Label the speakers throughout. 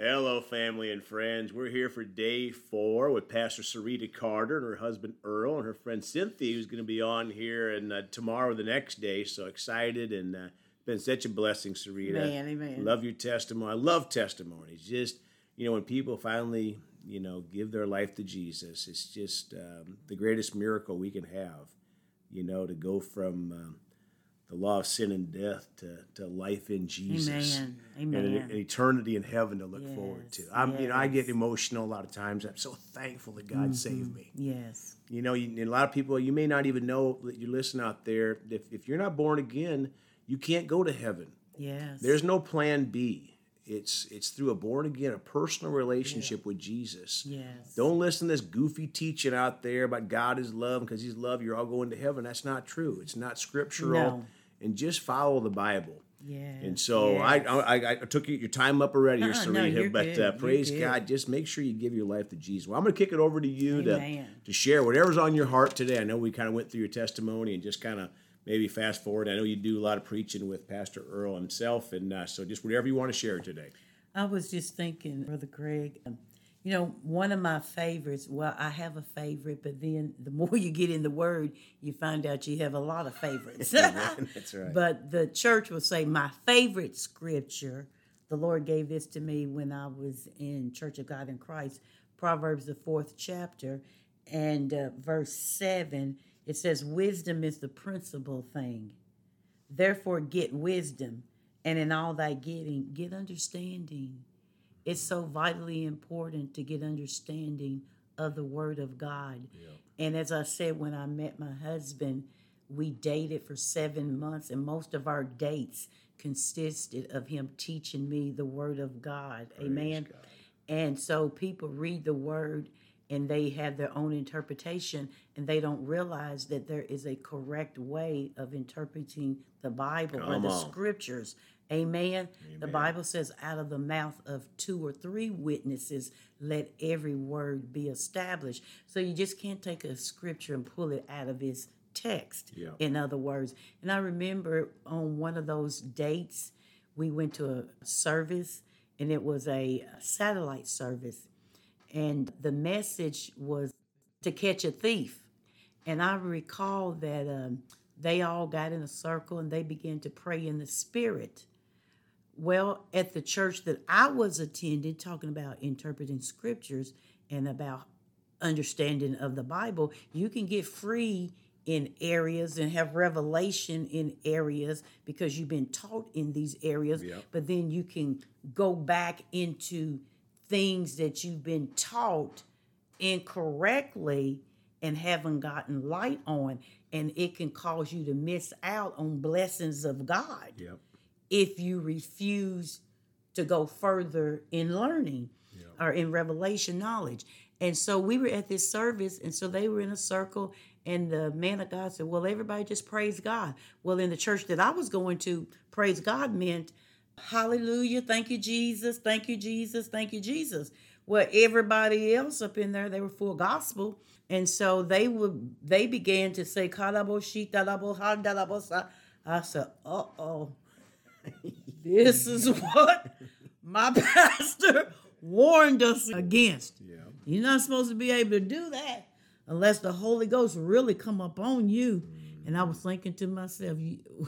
Speaker 1: Hello, family and friends. We're here for day four with Pastor Sarita Carter and her husband Earl and her friend Cynthia, who's going to be on here and uh, tomorrow, the next day. So excited and uh, been such a blessing, Sarita.
Speaker 2: Man, amen.
Speaker 1: Love your testimony. I love testimonies. Just you know, when people finally you know give their life to Jesus, it's just um, the greatest miracle we can have. You know, to go from um, the law of sin and death to, to life in Jesus.
Speaker 2: Amen.
Speaker 1: And
Speaker 2: Amen.
Speaker 1: an, an eternity in heaven to look forward to. I'm, you know, I get emotional a lot of times. I'm so thankful that God mm-hmm. saved me.
Speaker 2: Yes.
Speaker 1: You know, you, and a lot of people, you may not even know that you listen out there. If, if you're not born again, you can't go to heaven.
Speaker 2: Yes.
Speaker 1: There's no plan B. It's it's through a born again, a personal relationship with Jesus.
Speaker 2: Yes.
Speaker 1: Don't listen to this goofy teaching out there about God is love because He's love. You're all going to heaven. That's not true. It's not scriptural.
Speaker 2: No.
Speaker 1: And just follow the Bible.
Speaker 2: Yeah.
Speaker 1: And so
Speaker 2: yes.
Speaker 1: I, I I took your time up already here,
Speaker 2: Uh-uh, no,
Speaker 1: Serena.
Speaker 2: you're
Speaker 1: but uh, praise. God. Just make sure you give your life to Jesus. Well, I'm going to kick it over to you to, to share whatever's on your heart today. I know we kind of went through your testimony and just kind of maybe fast forward. I know you do a lot of preaching with Pastor Earl himself, and uh, so just whatever you want to share today.
Speaker 2: I was just thinking, Brother Greg, um, you know, one of my favorites, well, I have a favorite, but then the more you get in the word, you find out you have a lot of favorites.
Speaker 1: That's right.
Speaker 2: But the church will say, my favorite scripture, the Lord gave this to me when I was in Church of God in Christ, Proverbs, the fourth chapter, and uh, verse seven, it says, Wisdom is the principal thing. Therefore, get wisdom, and in all thy getting, get understanding. It's so vitally important to get understanding of the Word of God. And as I said, when I met my husband, we dated for seven months, and most of our dates consisted of him teaching me the Word of God. Amen.
Speaker 1: God.
Speaker 2: And so people read the Word and they have their own interpretation, and they don't realize that there is a correct way of interpreting the Bible or the
Speaker 1: on.
Speaker 2: scriptures. Amen. The Bible says, out of the mouth of two or three witnesses, let every word be established. So you just can't take a scripture and pull it out of its text,
Speaker 1: Yeah.
Speaker 2: in other words. And I remember on one of those dates, we went to a service, and it was a satellite service. And the message was to catch a thief. And I recall that um, they all got in a circle and they began to pray in the spirit. Well, at the church that I was attending, talking about interpreting scriptures and about understanding of the Bible, you can get free in areas and have revelation in areas because you've been taught in these areas,
Speaker 1: Yep.
Speaker 2: but then you can go back into things that you've been taught incorrectly and haven't gotten light on, and it can cause you to miss out on blessings of God
Speaker 1: Yep.
Speaker 2: If you refuse to go further in learning or in revelation knowledge. And so we were at this service, and so they were in a circle, and the man of God said, Well, everybody just praise God. Well, in the church that I was going to, praise God meant hallelujah, thank you, Jesus, thank you, Jesus, thank you, Jesus. Well, everybody else up in there, they were full gospel. And so they would they began to say, "Kalaboshi, talabo, handalabosa." I said, uh oh. This is what my pastor warned us against.
Speaker 1: Yeah.
Speaker 2: You're not supposed to be able to do that unless the Holy Ghost really come upon you. And I was thinking to myself,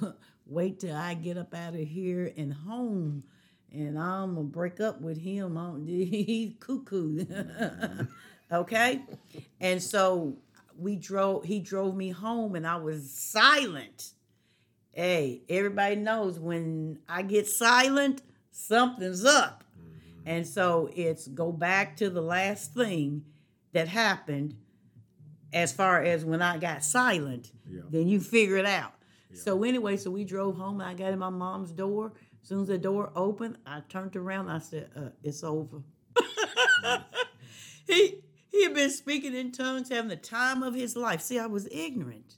Speaker 2: wait till I get up out of here and home, and I'm gonna break up with him. I'm, he's cuckoo. okay, and so we drove. He drove me home, and I was silent. Hey, everybody knows when I get silent, something's up. And so it's go back to the last thing that happened as far as when I got silent,
Speaker 1: Yeah.
Speaker 2: then you figure it out. So anyway, so we drove home and I got in my mom's door. As soon as the door opened, I turned around I said, uh, it's over. he he had been speaking in tongues, having the time of his life. See, I was ignorant.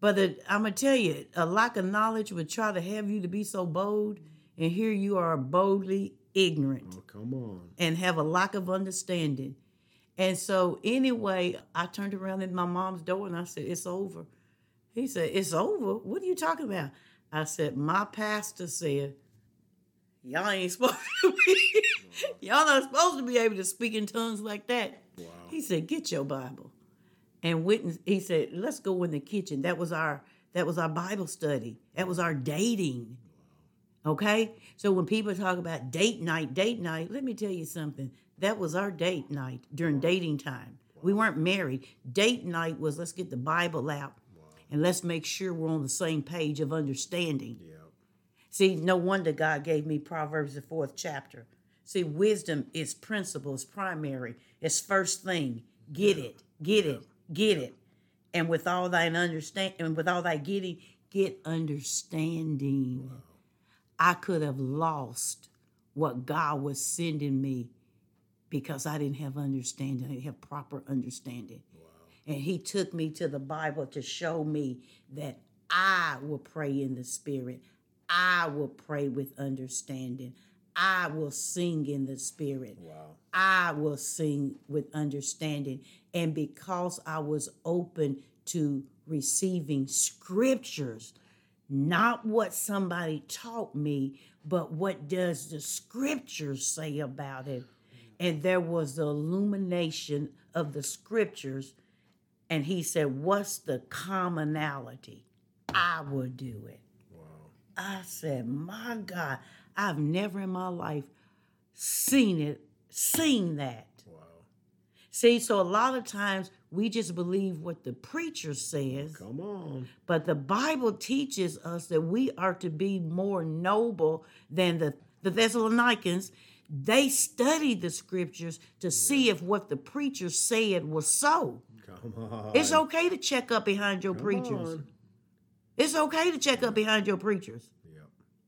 Speaker 2: But it, I'm gonna tell you, a lack of knowledge would try to have you to be so bold, and here you are boldly ignorant
Speaker 1: Oh, come on.
Speaker 2: and have a lack of understanding. And so, anyway, I turned around at my mom's door and I said, It's over. He said, It's over? What are you talking about? I said, My pastor said, Y'all ain't supposed to be Y'all not supposed to be able to speak in tongues like that.
Speaker 1: Wow.
Speaker 2: He said, "Get your Bible." And witness, he said, "Let's go in the kitchen." That was our that was our Bible study. That was our dating. Okay? So when people talk about date night, date night, let me tell you something. That was our date night during dating time. We weren't married. Date night was let's get the Bible out and let's make sure we're on the same page of understanding.
Speaker 1: Yeah.
Speaker 2: See, no wonder God gave me Proverbs, the fourth chapter. See, wisdom is principle, it's primary, it's first thing. Get it, get it, get it. And with all thine understand and with all thy getting, get understanding. I could have lost what God was sending me because I didn't have understanding. I didn't have proper understanding. And he took me to the Bible to show me that I will pray in the spirit. I will pray with understanding. I will sing in the spirit.
Speaker 1: Wow.
Speaker 2: I will sing with understanding. And because I was open to receiving scriptures, not what somebody taught me, but what does the scriptures say about it? And there was the illumination of the scriptures. And he said, What's the commonality? I will do it.
Speaker 1: Wow.
Speaker 2: I said, My God, I've never in my life seen it, seen that.
Speaker 1: Wow.
Speaker 2: See, so a lot of times we just believe what the preacher says,
Speaker 1: Come on.
Speaker 2: but the Bible teaches us that we are to be more noble than the, the Thessalonians. They studied the scriptures to see if what the preacher said was so.
Speaker 1: Come on.
Speaker 2: It's okay to check up behind your
Speaker 1: Come
Speaker 2: preachers.
Speaker 1: on.
Speaker 2: It's okay to check up behind your preachers.
Speaker 1: Yep.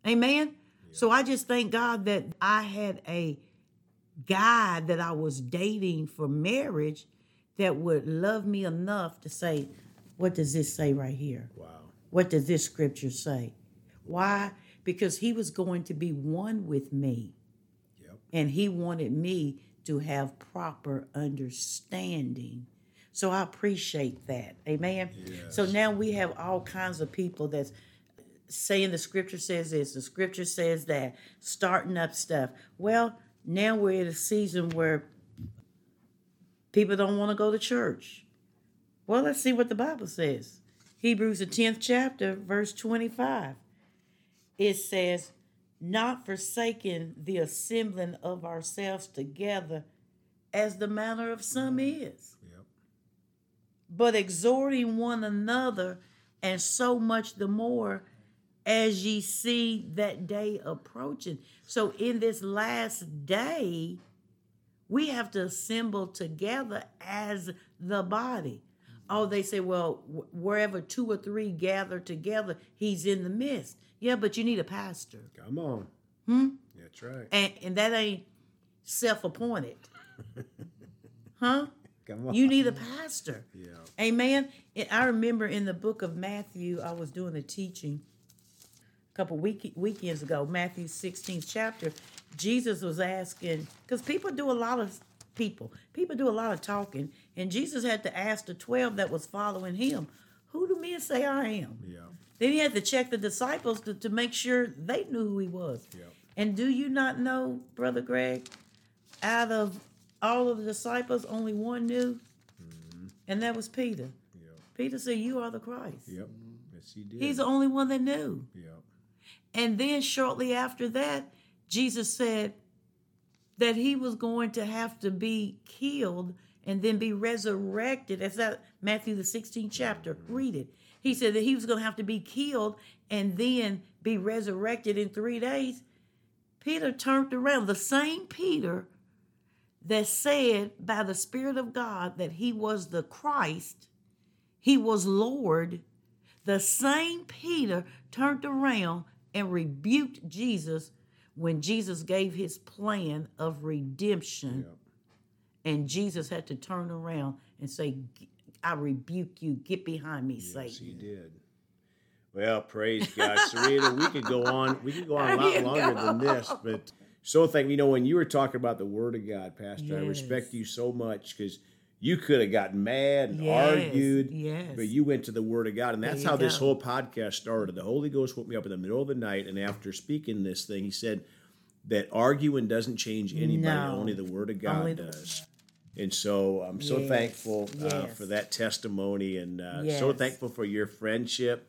Speaker 2: Amen. So I just thank God that I had a guy that I was dating for marriage that would love me enough to say, What does this say right here?
Speaker 1: Wow.
Speaker 2: What does this scripture say? Why? Because he was going to be one with me
Speaker 1: Yep.
Speaker 2: and he wanted me to have proper understanding. So I appreciate that. Amen. So now we have all kinds of people that's saying the scripture says this, the scripture says that, starting up stuff. Well, now we're in a season where people don't want to go to church. Well, let's see what the Bible says. Hebrews, the 10th chapter, verse 25. It says, Not forsaking the assembling of ourselves together as the manner of some mm-hmm. is,
Speaker 1: Yep.
Speaker 2: but exhorting one another, and so much the more as ye see that day approaching. So, in this last day, we have to assemble together as the body. Oh, they say, well, wherever two or three gather together, he's in the midst. Yeah, but you need a pastor.
Speaker 1: Come on.
Speaker 2: Hmm?
Speaker 1: That's right.
Speaker 2: And, and that ain't self appointed. huh?
Speaker 1: Come on.
Speaker 2: You need a pastor.
Speaker 1: Yeah.
Speaker 2: Amen. I remember in the book of Matthew, I was doing a teaching couple week, weekends ago, Matthew 16th chapter. Jesus was asking, because people do a lot of people, people do a lot of talking, and Jesus had to ask the 12 that was following him, Who do men say I am?
Speaker 1: Yeah.
Speaker 2: Then he had to check the disciples to, to make sure they knew who he was.
Speaker 1: Yep.
Speaker 2: And do you not know, Brother Greg, out of all of the disciples, only one knew? Mm-hmm. And that was Peter.
Speaker 1: Yep.
Speaker 2: Peter said, You are the Christ.
Speaker 1: Yep. Yes, he did.
Speaker 2: He's the only one that knew.
Speaker 1: Yep.
Speaker 2: And then shortly after that, Jesus said that he was going to have to be killed and then be resurrected. That's that Matthew the 16th chapter. Read it. He said that he was going to have to be killed and then be resurrected in three days. Peter turned around. The same Peter that said by the Spirit of God that he was the Christ, he was Lord, the same Peter turned around and rebuked Jesus when Jesus gave his plan of redemption. And Jesus had to turn around and say, I rebuke you. Get behind me,
Speaker 1: Yes,
Speaker 2: Satan.
Speaker 1: he did. Well, praise God, Serena. We could go on. We could go on a lot longer
Speaker 2: go.
Speaker 1: than this, but so thank you know when you were talking about the Word of God, Pastor. I respect you so much because you could have gotten mad and
Speaker 2: Yes,
Speaker 1: argued,
Speaker 2: yes.
Speaker 1: but you went to the Word of God, and that's how this whole podcast started. The Holy Ghost woke me up in the middle of the night, and after speaking this thing, He said, that arguing doesn't change anybody.
Speaker 2: No.
Speaker 1: Only the Word of God
Speaker 2: the-
Speaker 1: does. And so I'm so
Speaker 2: Yes,
Speaker 1: thankful uh, for that testimony and uh, so thankful for your friendship.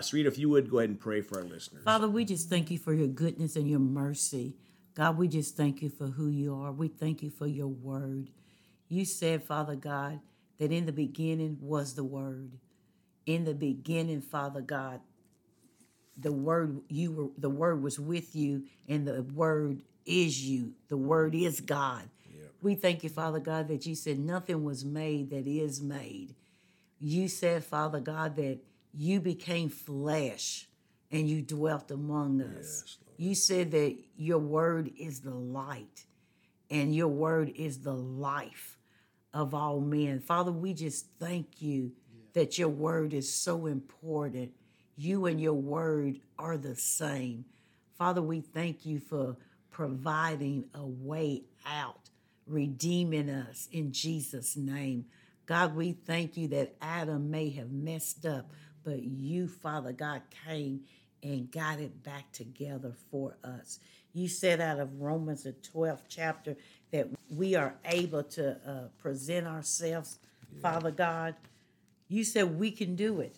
Speaker 1: Sarita, if you would go ahead and pray for our listeners.
Speaker 2: Father, we just thank you for your goodness and your mercy. God, we just thank you for who you are. We thank you for your word. You said, Father God, that in the beginning was the word. In the beginning, Father God, the word you were the word was with you and the word is you. The word is God. We thank you, Father God, that you said nothing was made that is made. You said, Father God, that you became flesh and you dwelt among us. you said that your word is the light and your word is the life of all men. Father, we just thank you that your word is so important. You and your word are the same. Father, we thank you for providing a way out, redeeming us in Jesus' name. God, we thank you that Adam may have messed up, but you, Father God, came and got it back together for us. You said out of Romans, the 12th chapter, that we are able to uh, present ourselves, Father God. You said we can do it.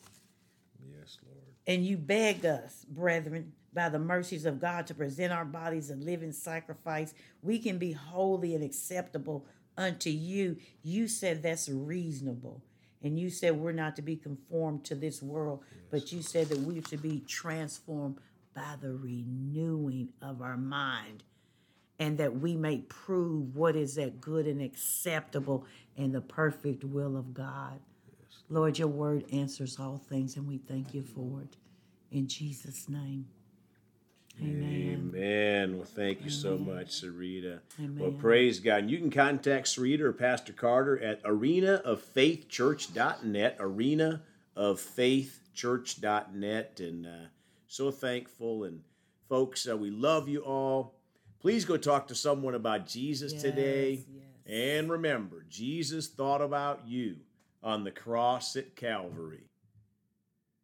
Speaker 1: yes, Lord.
Speaker 2: And you beg us, brethren, by the mercies of God, to present our bodies a living sacrifice. We can be holy and acceptable unto you. You said that's reasonable. And you said we're not to be conformed to this world, but you said that we are to be transformed by the renewing of our mind and that we may prove what is that good and acceptable and the perfect will of God. Lord, your word answers all things, and we thank you for it. In Jesus' name. Amen.
Speaker 1: Amen. Well, thank you so much, Sarita. Well, praise God. And you can contact Sarita or Pastor Carter at arenaoffaithchurch.net, arenaoffaithchurch.net. And uh, so thankful. And folks, uh, we love you all. Please go talk to someone about Jesus today.
Speaker 2: Yes, yes.
Speaker 1: And remember, Jesus thought about you on the cross at Calvary.